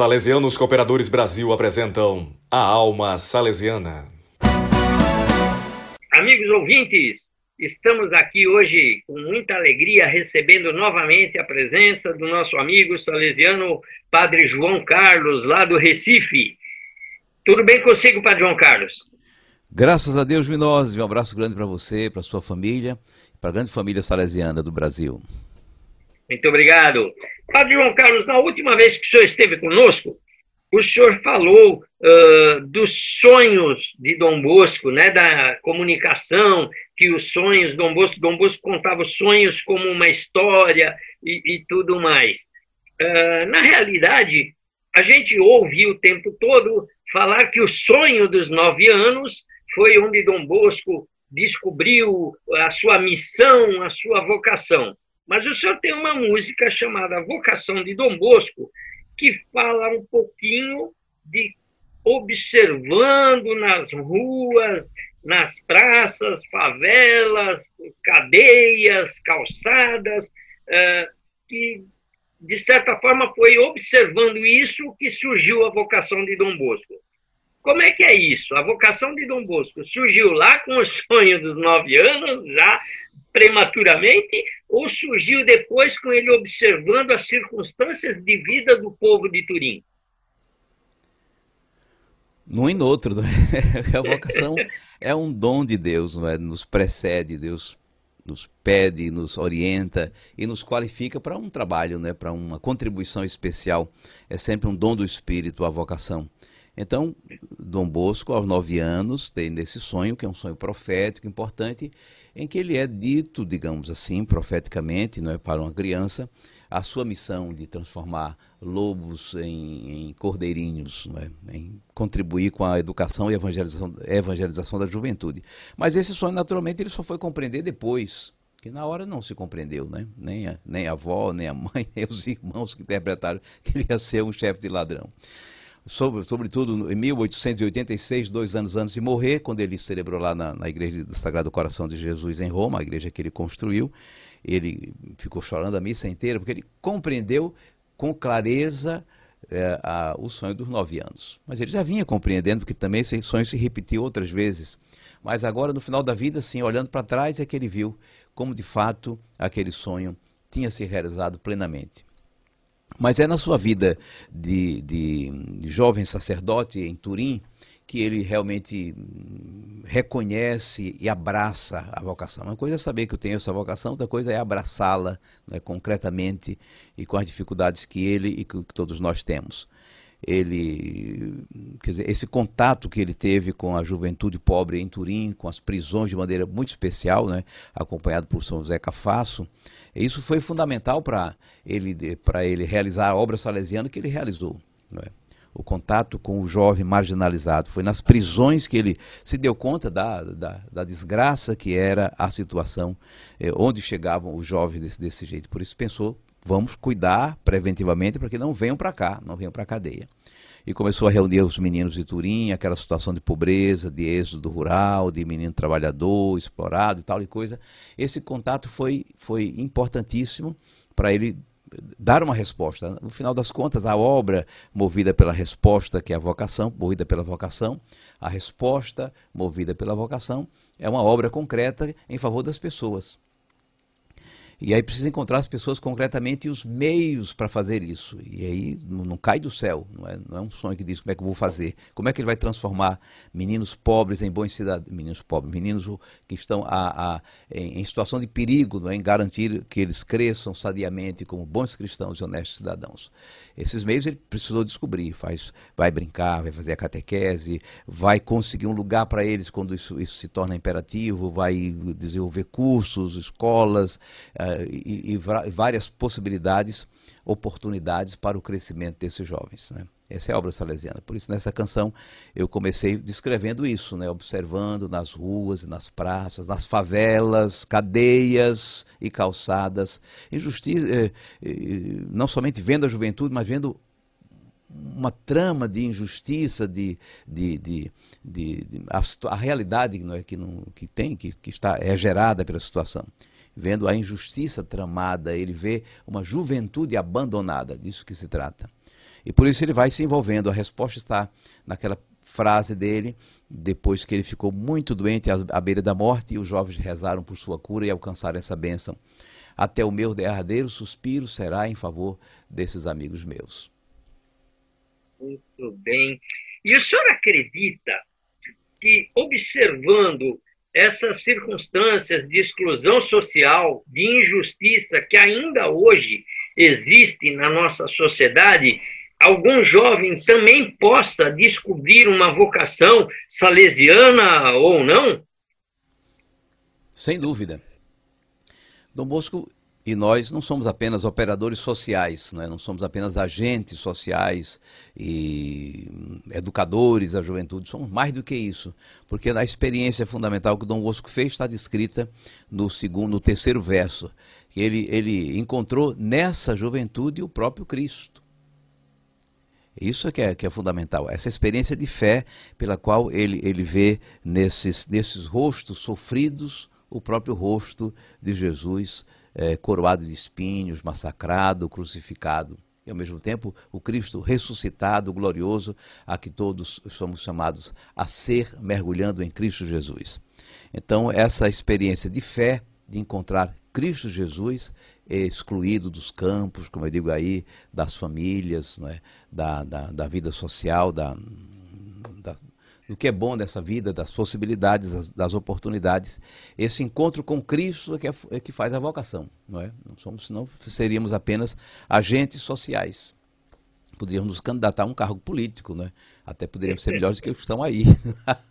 Salesianos Cooperadores Brasil apresentam A Alma Salesiana. Amigos ouvintes, estamos aqui hoje com muita alegria recebendo novamente a presença do nosso amigo salesiano Padre João Carlos, lá do Recife. Tudo bem consigo, Padre João Carlos? Graças a Deus, Minose. Um abraço grande para você, para sua família, para a grande família salesiana do Brasil. Muito obrigado. Padre João Carlos, na última vez que o senhor esteve conosco, o senhor falou uh, dos sonhos de Dom Bosco, né, da comunicação, que os sonhos, Dom Bosco, Dom Bosco contava os sonhos como uma história e, e tudo mais. Uh, na realidade, a gente ouve o tempo todo falar que o sonho dos nove anos foi onde Dom Bosco descobriu a sua missão, a sua vocação. Mas o senhor tem uma música chamada Vocação de Dom Bosco, que fala um pouquinho de observando nas ruas, nas praças, favelas, cadeias, calçadas, eh, que de certa forma foi observando isso que surgiu a vocação de Dom Bosco. Como é que é isso? A vocação de Dom Bosco surgiu lá com o sonho dos nove anos, já prematuramente, ou surgiu depois com ele observando as circunstâncias de vida do povo de Turim? Num e no outro. Né? A vocação é um dom de Deus, é? nos precede, Deus nos pede, nos orienta e nos qualifica para um trabalho, né? para uma contribuição especial. É sempre um dom do Espírito a vocação. Então, Dom Bosco, aos nove anos, tem esse sonho, que é um sonho profético importante, em que ele é dito, digamos assim, profeticamente, não é para uma criança, a sua missão de transformar lobos em, em cordeirinhos, é? em contribuir com a educação e evangelização, evangelização da juventude. Mas esse sonho, naturalmente, ele só foi compreender depois, que na hora não se compreendeu, né? nem, a, nem a avó, nem a mãe, nem os irmãos que interpretaram que ele ia ser um chefe de ladrão sobre, sobretudo em 1886, dois anos antes de morrer, quando ele celebrou lá na, na Igreja do Sagrado Coração de Jesus em Roma, a igreja que ele construiu. Ele ficou chorando a missa inteira, porque ele compreendeu com clareza é, a, o sonho dos nove anos. Mas ele já vinha compreendendo, porque também esse sonho se repetiu outras vezes. Mas agora, no final da vida, sim, olhando para trás, é que ele viu como de fato aquele sonho tinha se realizado plenamente. Mas é na sua vida de, de, jovem sacerdote em Turim que ele realmente reconhece e abraça a vocação. Uma coisa é saber que eu tenho essa vocação, outra coisa é abraçá-la né, concretamente e com as dificuldades que ele e que todos nós temos. Ele, quer dizer, esse contato que ele teve com a juventude pobre em Turim, com as prisões de maneira muito especial, né, acompanhado por São José Cafasso, isso foi fundamental para ele, ele realizar a obra salesiana que ele realizou. É? O contato com o jovem marginalizado. Foi nas prisões que ele se deu conta da, da, da desgraça que era a situação eh, onde chegavam os jovens desse, desse jeito. Por isso pensou, vamos cuidar preventivamente para que não venham para cá, não venham para a cadeia e começou a reunir os meninos de Turim, aquela situação de pobreza, de êxodo rural, de menino trabalhador, explorado e tal e coisa. Esse contato foi, foi importantíssimo para ele dar uma resposta. No final das contas, a obra movida pela resposta, que é a vocação, movida pela vocação, a resposta movida pela vocação, é uma obra concreta em favor das pessoas. E aí precisa encontrar as pessoas concretamente e os meios para fazer isso. E aí não, cai do céu, não é, não é um sonho que diz como é que eu vou fazer. Como é que ele vai transformar meninos pobres em bons cidadãos, meninos pobres, meninos que estão a, a, em, em, situação de perigo, não é, em garantir que eles cresçam sadiamente como bons cristãos e honestos cidadãos. Esses meios ele precisou descobrir, faz, vai brincar, vai fazer a catequese, vai conseguir um lugar para eles quando isso, isso se torna imperativo, vai desenvolver cursos, escolas, uh, e, e, várias possibilidades, oportunidades para o crescimento desses jovens. Né? Essa é a obra salesiana. Por isso, nessa canção, eu comecei descrevendo isso, né? observando nas ruas, nas praças, nas favelas, cadeias e calçadas, injustiça, eh, eh, não somente vendo a juventude, mas vendo uma trama de injustiça, de, de, de, de, a, a, realidade não é, que, não, que tem, que, que está, é gerada pela situação vendo a injustiça tramada, ele vê uma juventude abandonada, disso que se trata. E por isso ele vai se envolvendo. A resposta está naquela frase dele, depois que ele ficou muito doente à beira da morte, e os jovens rezaram por sua cura e alcançaram essa bênção. Até o meu derradeiro suspiro será em favor desses amigos meus. Muito bem. E o senhor acredita que, observando essas circunstâncias de exclusão social, de injustiça que ainda hoje existe na nossa sociedade, algum jovem também possa descobrir uma vocação salesiana ou não? Sem dúvida. Dom Bosco e nós não somos apenas operadores sociais, né? não somos apenas agentes sociais e educadores da juventude, somos mais do que isso, porque a experiência fundamental que Dom Bosco fez está descrita no segundo, no terceiro verso, que ele, ele encontrou nessa juventude o próprio Cristo. Isso é que, é que é fundamental, essa experiência de fé pela qual ele, ele vê nesses, nesses rostos sofridos o próprio rosto de Jesus é, coroado de espinhos, massacrado, crucificado. E ao mesmo tempo o Cristo ressuscitado, glorioso, a que todos somos chamados a ser mergulhando em Cristo Jesus. Então, essa experiência de fé, de encontrar Cristo Jesus, excluído dos campos, como eu digo aí, das famílias, é? da, da, da, vida social, da, da, do que é bom dessa vida, das possibilidades, das, das oportunidades. Esse encontro com Cristo é que, é, é que faz a vocação, não é? Não somos, senão seríamos apenas agentes sociais. Poderíamos nos candidatar a um cargo político, né? Até poderíamos ser melhores do que os que estão aí.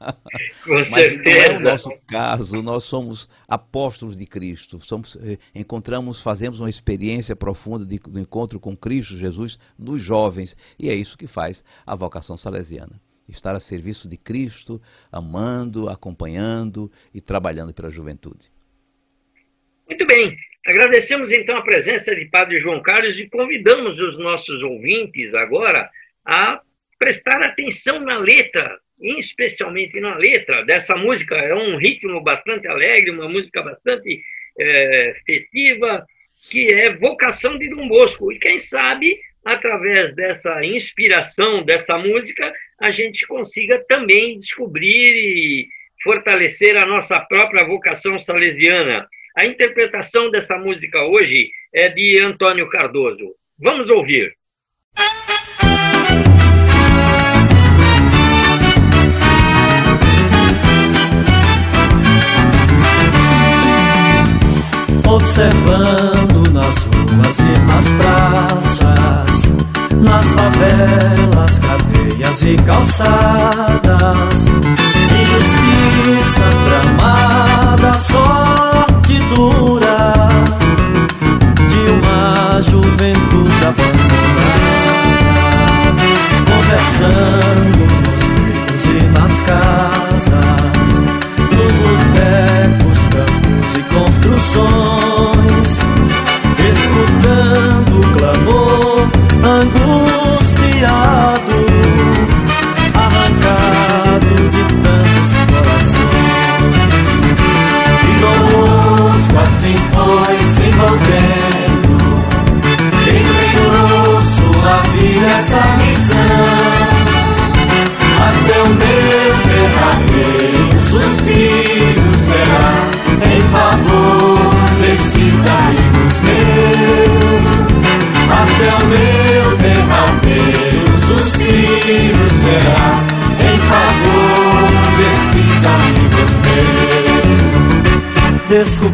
Mas não é o nosso caso, nós somos apóstolos de Cristo. Somos, eh, encontramos, fazemos uma experiência profunda de, do encontro com Cristo Jesus nos jovens. E é isso que faz a vocação salesiana estar a serviço de Cristo, amando, acompanhando e trabalhando pela juventude. Muito bem. Agradecemos então a presença de Padre João Carlos e convidamos os nossos ouvintes agora a prestar atenção na letra, especialmente na letra dessa música. É um ritmo bastante alegre, uma música bastante é, festiva, que é Vocação de Dom Bosco. E quem sabe através dessa inspiração dessa música, a gente consiga também descobrir e fortalecer a nossa própria vocação salesiana. A interpretação dessa música hoje é de Antônio Cardoso. Vamos ouvir. Observando nas ruas e nas praças nas favelas, cadeias e calçadas. Injustiça tramada,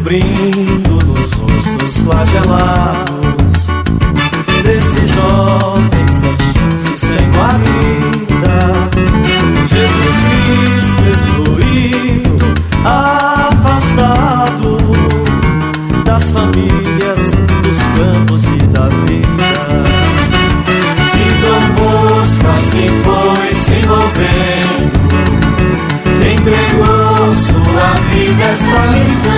Descobrindo nos ossos flagelados desses jovens sem chance, sem guarida, Jesus Cristo excluído, afastado das famílias, dos campos e da vida assim foi se envolvendo, entregou sua vida esta missão.